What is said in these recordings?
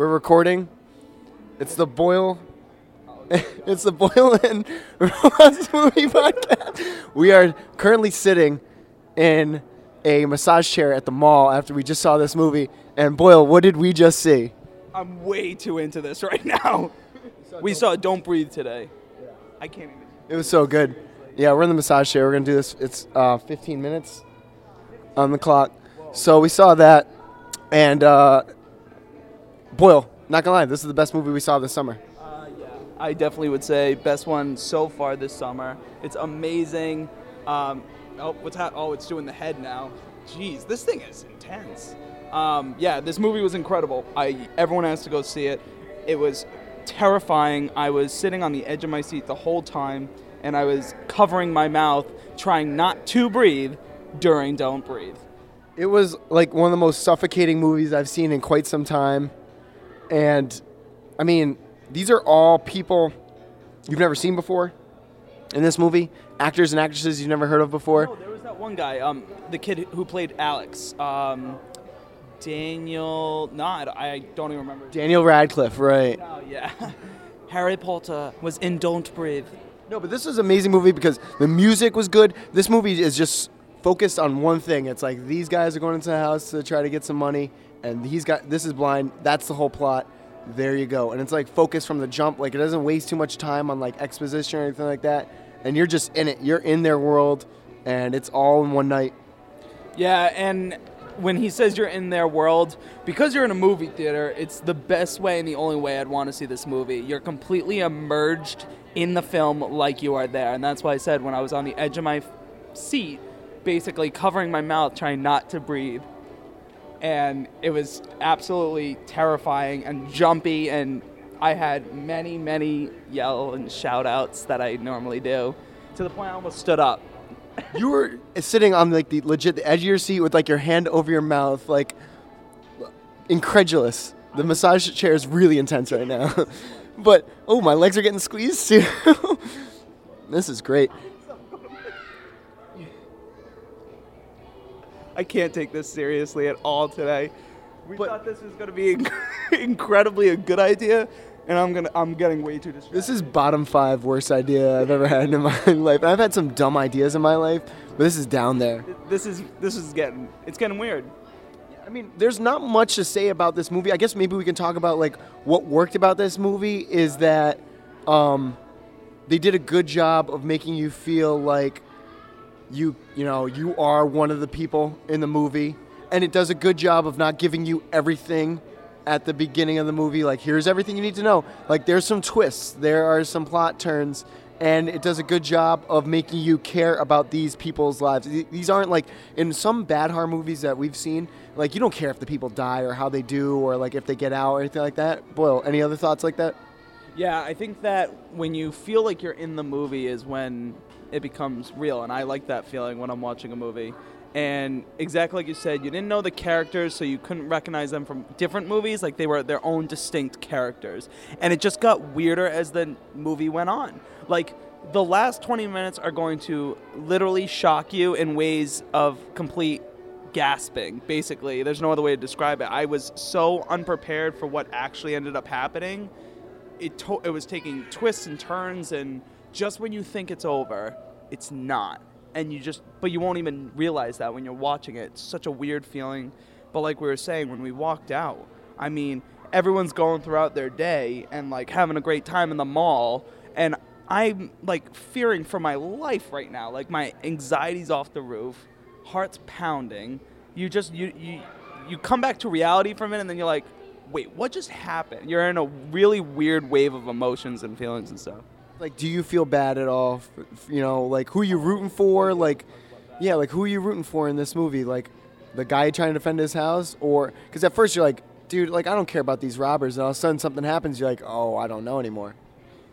we're recording. It's the Boyle. it's the Boyle and Rojas movie podcast. We are currently sitting in a massage chair at the mall after we just saw this movie. And Boyle, what did we just see? I'm way too into this right now. We saw Don't Breathe today. I can't even. It was so good. Yeah, we're in the massage chair. We're gonna do this. It's uh, 15 minutes on the clock. So we saw that, and uh, Boyle. Not gonna lie, this is the best movie we saw this summer. Uh, yeah. I definitely would say best one so far this summer. It's amazing. Um, oh, what's Oh, it's doing the head now. Jeez, this thing is intense. Um, yeah, this movie was incredible. I everyone has to go see it. It was terrifying. I was sitting on the edge of my seat the whole time, and I was covering my mouth, trying not to breathe during Don't Breathe. It was like one of the most suffocating movies I've seen in quite some time. And I mean, these are all people you've never seen before in this movie, actors and actresses you've never heard of before. Oh, there was that one guy, um, the kid who played Alex, um, Daniel. No, I, I don't even remember. Daniel Radcliffe, right? Oh yeah, Harry Potter was in Don't Breathe. No, but this is an amazing movie because the music was good. This movie is just focused on one thing. It's like these guys are going into the house to try to get some money, and he's got this is blind. That's the whole plot. There you go. And it's like focused from the jump. Like it doesn't waste too much time on like exposition or anything like that. And you're just in it. You're in their world, and it's all in one night. Yeah, and when he says you're in their world, because you're in a movie theater, it's the best way and the only way I'd want to see this movie. You're completely immersed in the film like you are there. And that's why I said when I was on the edge of my seat, basically covering my mouth, trying not to breathe. And it was absolutely terrifying and jumpy, and I had many, many yell and shout outs that I normally do, to the point I almost stood up. You were sitting on like the legit the edge of your seat with like your hand over your mouth, like incredulous. The massage chair is really intense right now. but oh, my legs are getting squeezed too. this is great. I can't take this seriously at all today. We thought this was going to be incredibly a good idea, and I'm gonna I'm getting way too distracted. This is bottom five worst idea I've ever had in my life. I've had some dumb ideas in my life, but this is down there. this is this is getting it's getting weird. I mean, there's not much to say about this movie. I guess maybe we can talk about like what worked about this movie is that um, they did a good job of making you feel like you you know you are one of the people in the movie, and it does a good job of not giving you everything at the beginning of the movie. Like here's everything you need to know. Like there's some twists, there are some plot turns. And it does a good job of making you care about these people's lives. These aren't like in some bad horror movies that we've seen. Like you don't care if the people die or how they do or like if they get out or anything like that. Boyle, any other thoughts like that? Yeah, I think that when you feel like you're in the movie is when it becomes real, and I like that feeling when I'm watching a movie. And exactly like you said, you didn't know the characters, so you couldn't recognize them from different movies. Like they were their own distinct characters, and it just got weirder as the movie went on. Like the last 20 minutes are going to literally shock you in ways of complete gasping basically there's no other way to describe it i was so unprepared for what actually ended up happening it to- it was taking twists and turns and just when you think it's over it's not. And you just but you won't even realize that when you're watching it. It's such a weird feeling. But like we were saying when we walked out i mean everyone's going throughout their day and like having a great time in the mall. And i'm like fearing for my life right now. Like my anxiety's off the roof heart's pounding. You just you you you come back to reality for a minute and then you're like wait what just happened? You're in a really weird wave of emotions and feelings and stuff Like, do you feel bad at all? You know, like who are you rooting for? Like, yeah, like who are you rooting for in this movie? Like, the guy trying to defend his house, or because at first you're like, dude, like I don't care about these robbers, and all of a sudden something happens, you're like, oh, I don't know anymore.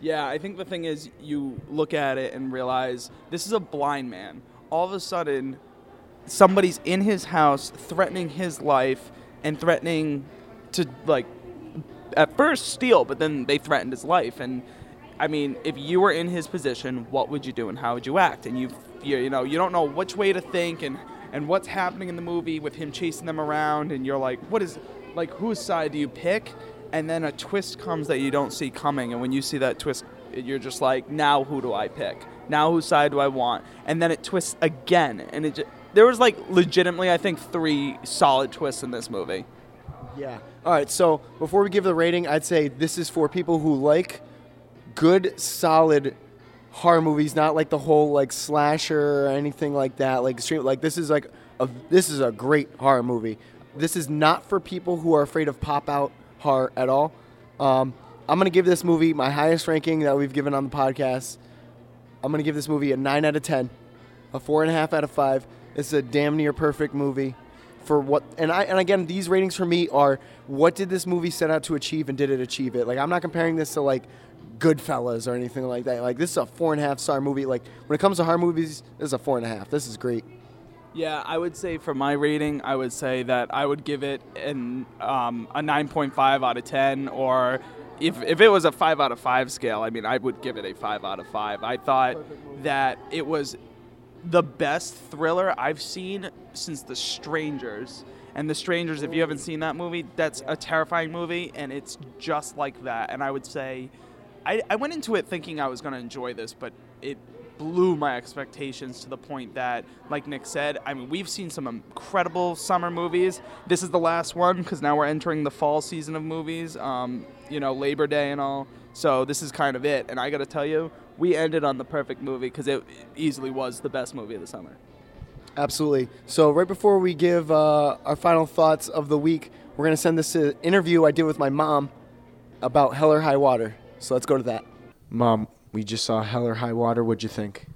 Yeah, I think the thing is, you look at it and realize this is a blind man. All of a sudden, somebody's in his house threatening his life and threatening to, like, at first steal, but then they threatened his life. And I mean, if you were in his position, what would you do and how would you act? And you, you, know, you don't know which way to think and and what's happening in the movie with him chasing them around, and you're like, what is, like, whose side do you pick? and then a twist comes that you don't see coming, and when you see that twist, you're just like, now who do I pick? Now whose side do I want? And then it twists again, and it just, there was like legitimately, I think, three solid twists in this movie. Yeah. All right. So before we give the rating, I'd say this is for people who like good, solid horror movies, not like the whole like slasher or anything like that. Like extreme, like this is like a this is a great horror movie. This is not for people who are afraid of pop out horror at all. Um, I'm gonna give this movie my highest ranking that we've given on the podcast. I'm gonna give this movie a nine out of ten, a four and a half out of five. It's a damn near perfect movie for what and I and again these ratings for me are what did this movie set out to achieve and did it achieve it? Like I'm not comparing this to like Goodfellas or anything like that. Like this is a four and a half star movie. Like when it comes to horror movies, this is a four and a half. This is great. Yeah, I would say for my rating, I would say that I would give it an um, a 9.5 out of 10, or if, if it was a 5 out of 5 scale, I mean, I would give it a 5 out of 5. I thought that it was the best thriller I've seen since The Strangers. And The Strangers, if you haven't seen that movie, that's a terrifying movie, and it's just like that. And I would say, I, I went into it thinking I was going to enjoy this, but it blew my expectations to the point that, like Nick said, I mean, we've seen some incredible summer movies. This is the last one because now we're entering the fall season of movies, um, you know, Labor Day and all. So this is kind of it. And I got to tell you, we ended on the perfect movie because it easily was the best movie of the summer. Absolutely. So right before we give uh, our final thoughts of the week, we're gonna send this uh, interview I did with my mom about Hell or High Water. So let's go to that. Mom, we just saw Hell or High Water. What'd you think?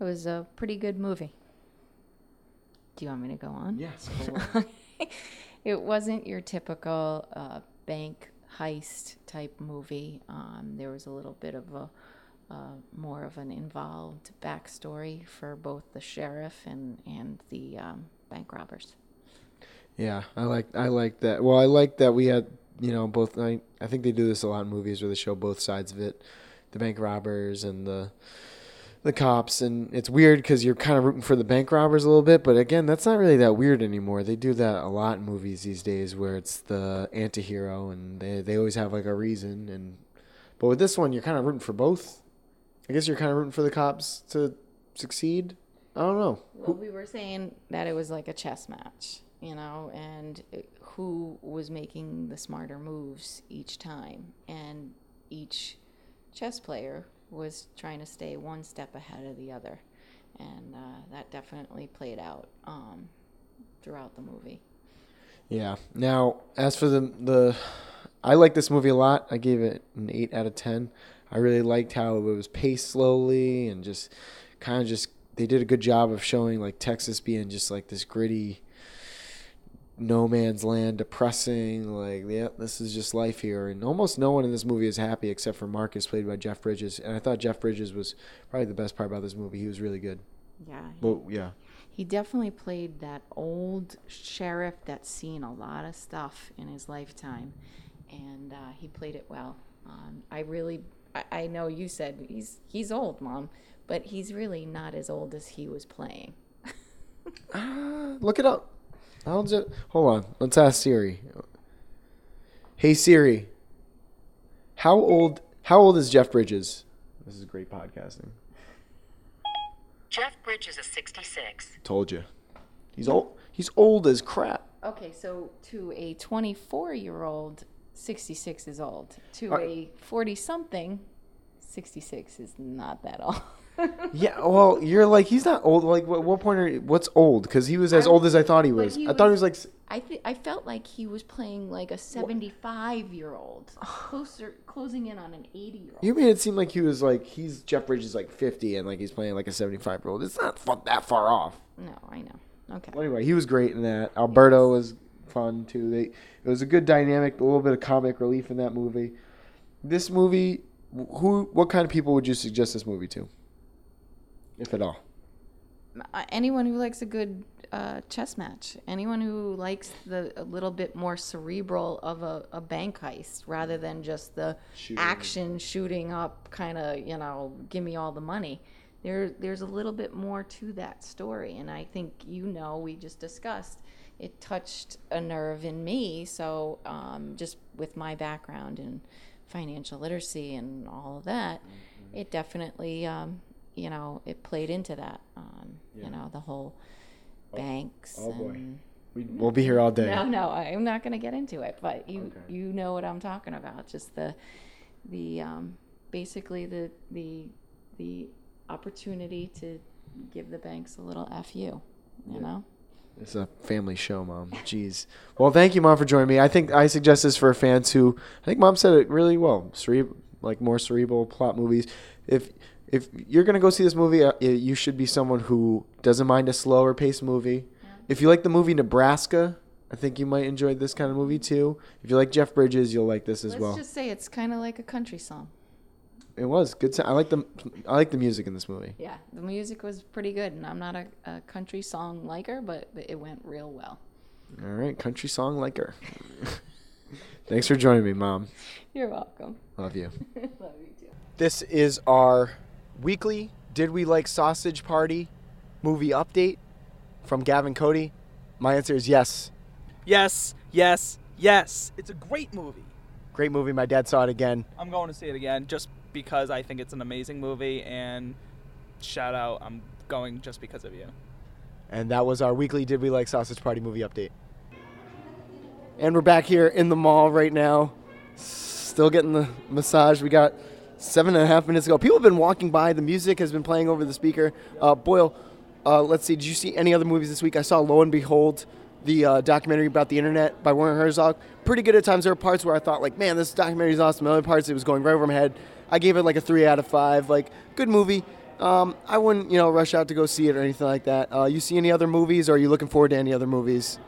It was a pretty good movie. Do you want me to go on? Yes. it wasn't your typical uh, bank heist type movie. Um, there was a little bit of a uh, more of an involved backstory for both the sheriff and and the um, bank robbers. Yeah, I like I like that. Well, I like that we had you know both. I I think they do this a lot in movies where they show both sides of it, the bank robbers and the the cops, and it's weird because you're kind of rooting for the bank robbers a little bit. But again, that's not really that weird anymore. They do that a lot in movies these days, where it's the anti-hero and they they always have like a reason. And but with this one, you're kind of rooting for both. I guess you're kind of rooting for the cops to succeed. I don't know. Well, we were saying that it was like a chess match, you know, and who was making the smarter moves each time, and each chess player was trying to stay one step ahead of the other, and uh, that definitely played out um, throughout the movie. Yeah. Now, as for the the, I like this movie a lot. I gave it an eight out of ten. I really liked how it was paced slowly and just kind of just they did a good job of showing like Texas being just like this gritty, no man's land, depressing. Like, yeah, this is just life here. And almost no one in this movie is happy except for Marcus, played by Jeff Bridges. And I thought Jeff Bridges was probably the best part about this movie. He was really good. Yeah, he, Well, yeah. he definitely played that old sheriff that's seen a lot of stuff in his lifetime, and uh, he played it well. Um, I really, I, I know you said he's he's old, mom, but he's really not as old as he was playing. Look it up. I'll just hold on. Let's ask Siri. Hey Siri, how old? How old is Jeff Bridges? This is great podcasting. Jeff Bridges is 66. Told you, he's old. He's old as crap. Okay, so to a 24 year old, 66 is old. To Are- a 40 something, 66 is not that old. Yeah, well, you're like he's not old. Like, what, what point are? you- What's old? Because he was as old as I thought he was. he I thought he was was- like. I th- I felt like he was playing like a 75 year old, closer closing in on an 80 year old. You made it seem like he was like he's Jeff Bridges like 50 and like he's playing like a 75 year old. It's not that far off. No, I know. Okay. Well, anyway, he was great in that. Alberto was fun too. They it was a good dynamic, a little bit of comic relief in that movie. This movie, who, what kind of people would you suggest this movie to, if at all? Uh, anyone who likes a good uh, chess match, anyone who likes the a little bit more cerebral of a, a bank heist rather than just the action shooting up kind of you know give me all the money. There there's a little bit more to that story, and I think you know we just discussed it touched a nerve in me. So um, just with my background in financial literacy and all of that, it definitely, um, you know, it played into that. Um, You know, the whole banks. oh boy. and, We, we'll be here all day. no, no, I'm not going to get into it, but you Okay. you know what I'm talking about. Just the the um, basically the the the opportunity to give the banks a little fu. You Yeah. know. It's a family show, Mom. Jeez. Well, thank you, Mom, for joining me. I think I suggest this for fans who I think Mom said it really well. Cere- like more cerebral plot movies. If if you're gonna go see this movie, uh, you should be someone who doesn't mind a slower paced movie. If you like the movie Nebraska, I think you might enjoy this kind of movie too. If you like Jeff Bridges, you'll like this as Let's well. just say it's kind of like a country song. It was good. So- I like the I like the music in this movie. Yeah, the music was pretty good, and I'm not a, a country song liker, but it went real well. All right, country song like her. Thanks for joining me, Mom. You're welcome. Love you. Love you too. This is our weekly Did We Like Sausage Party movie update from Gavin Cody. My answer is yes. Yes, yes, yes. It's a great movie. Great movie. My dad saw it again. I'm going to see it again just because I think it's an amazing movie and shout out, I'm going just because of you. And that was our weekly Did We Like Sausage Party movie update. And we're back here in the mall right now. Still getting the massage. We got seven and a half minutes ago. People have been walking by. The music has been playing over the speaker. Uh, Boyle, uh, let's see. Did you see any other movies this week? I saw Lo and Behold, the uh, documentary about the internet by Werner Herzog. Pretty good at times. There were parts where I thought, like, man, this documentary is awesome. Other parts, it was going right over my head. I gave it like a three out of five. Like, good movie. Um, I wouldn't, you know, rush out to go see it or anything like that. Uh, you see any other movies, or are you looking forward to any other movies?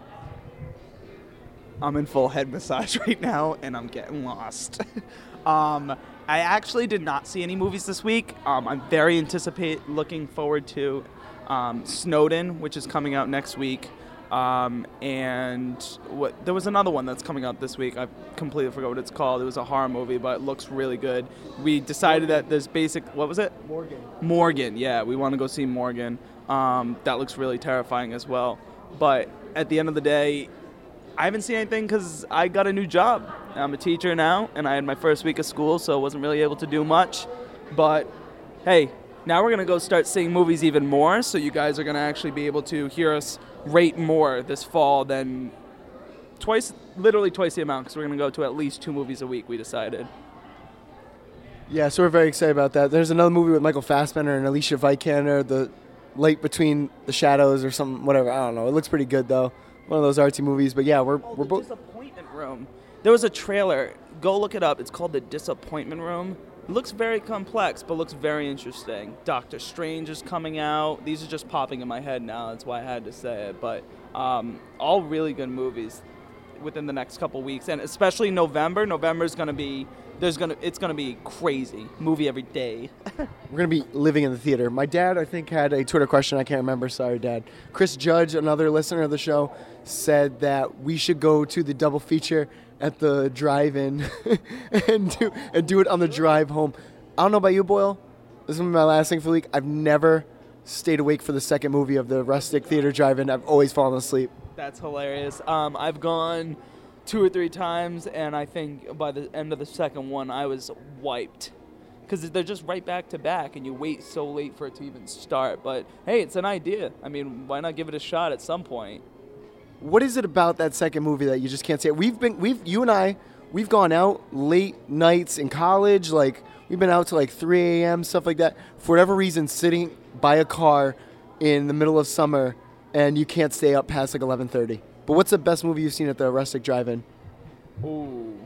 I'm in full head massage right now and I'm getting lost. um, I actually did not see any movies this week. Um, I'm very anticipate looking forward to um, Snowden, which is coming out next week. Um, and what there was another one that's coming out this week. I completely forgot what it's called. It was a horror movie, but it looks really good. We decided that there's basic. What was it? Morgan. Morgan, yeah, we want to go see Morgan. Um, that looks really terrifying as well. But at the end of the day, I haven't seen anything because I got a new job. I'm a teacher now, and I had my first week of school, so I wasn't really able to do much. But hey, now we're gonna go start seeing movies even more, so you guys are gonna actually be able to hear us rate more this fall than twice, literally twice the amount, because we're gonna go to at least two movies a week. We decided. Yeah, so we're very excited about that. There's another movie with Michael Fassbender and Alicia Vikander, The Light Between the Shadows or something, whatever. I don't know. It looks pretty good though. One of those artsy movies. But yeah, we're Oh, we're both. Disappointment Room. There was a trailer. Go look it up. It's called The Disappointment Room. It looks very complex, but looks very interesting. Doctor Strange is coming out. These are just popping in my head now. That's why I had to say it. But um, all really good movies within the next couple weeks, and especially November. November is gonna be. There's gonna. It's gonna be crazy. Movie every day. We're gonna be living in the theater. My dad, I think, had a Twitter question. I can't remember. Sorry, Dad. Chris Judge, another listener of the show, said that we should go to the double feature at the drive-in and do and do it on the drive home. I don't know about you, Boyle. This is my last thing for the week. I've never stayed awake for the second movie of the Rustic Theater Drive-In. I've always fallen asleep. That's hilarious. Um, I've gone two or three times, and I think by the end of the second one, I was wiped. Because they're just right back to back, and you wait so late for it to even start. But hey, it's an idea. I mean, why not give it a shot at some point? What is it about that second movie that you just can't say? We've been, we've, you and I, we've gone out late nights in college. Like we've been out to like 3 a.m. stuff like that. For whatever reason, sitting by a car in the middle of summer, and you can't stay up past like 11:30. But what's the best movie you've seen at the Rustic Drive-In? Ooh.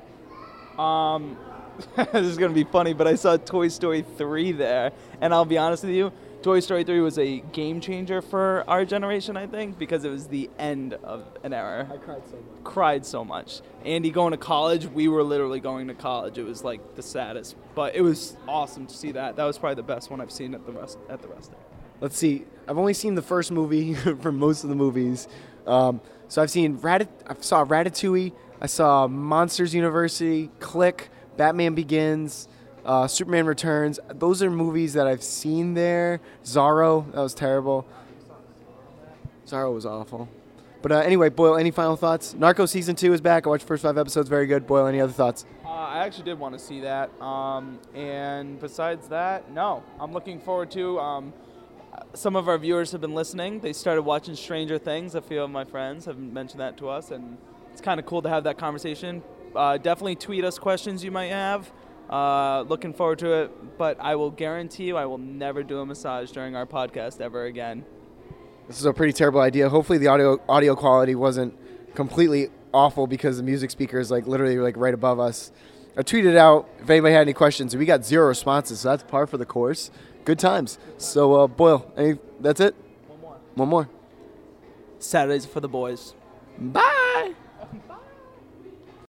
Um, this is gonna be funny, but I saw Toy Story 3 there, and I'll be honest with you, Toy Story 3 was a game changer for our generation, I think, because it was the end of an era. I cried so much. cried so much. Andy going to college, we were literally going to college. It was like the saddest, but it was awesome to see that. That was probably the best one I've seen at the rest at the rest. Let's see. I've only seen the first movie from most of the movies. Um, so I've seen Ratat- I saw Ratatouille. I saw Monsters University, Click, Batman Begins, uh, Superman Returns. Those are movies that I've seen there. Zorro, that was terrible. Zorro was awful. But uh, anyway, Boyle, any final thoughts? Narco season two is back. I watched the first five episodes. Very good. Boyle, any other thoughts? Uh, I actually did want to see that. Um, and besides that, no. I'm looking forward to. Um, some of our viewers have been listening. They started watching Stranger Things. A few of my friends have mentioned that to us, and it's kind of cool to have that conversation. Uh, definitely tweet us questions you might have. Uh, looking forward to it, but I will guarantee you I will never do a massage during our podcast ever again. This is a pretty terrible idea. Hopefully, the audio audio quality wasn't completely awful because the music speaker is like literally like right above us. I tweeted out if anybody had any questions, we got zero responses, so that's par for the course. Good times. So, uh, Boyle, any, that's it. One more. One more. Saturdays for the boys. Bye.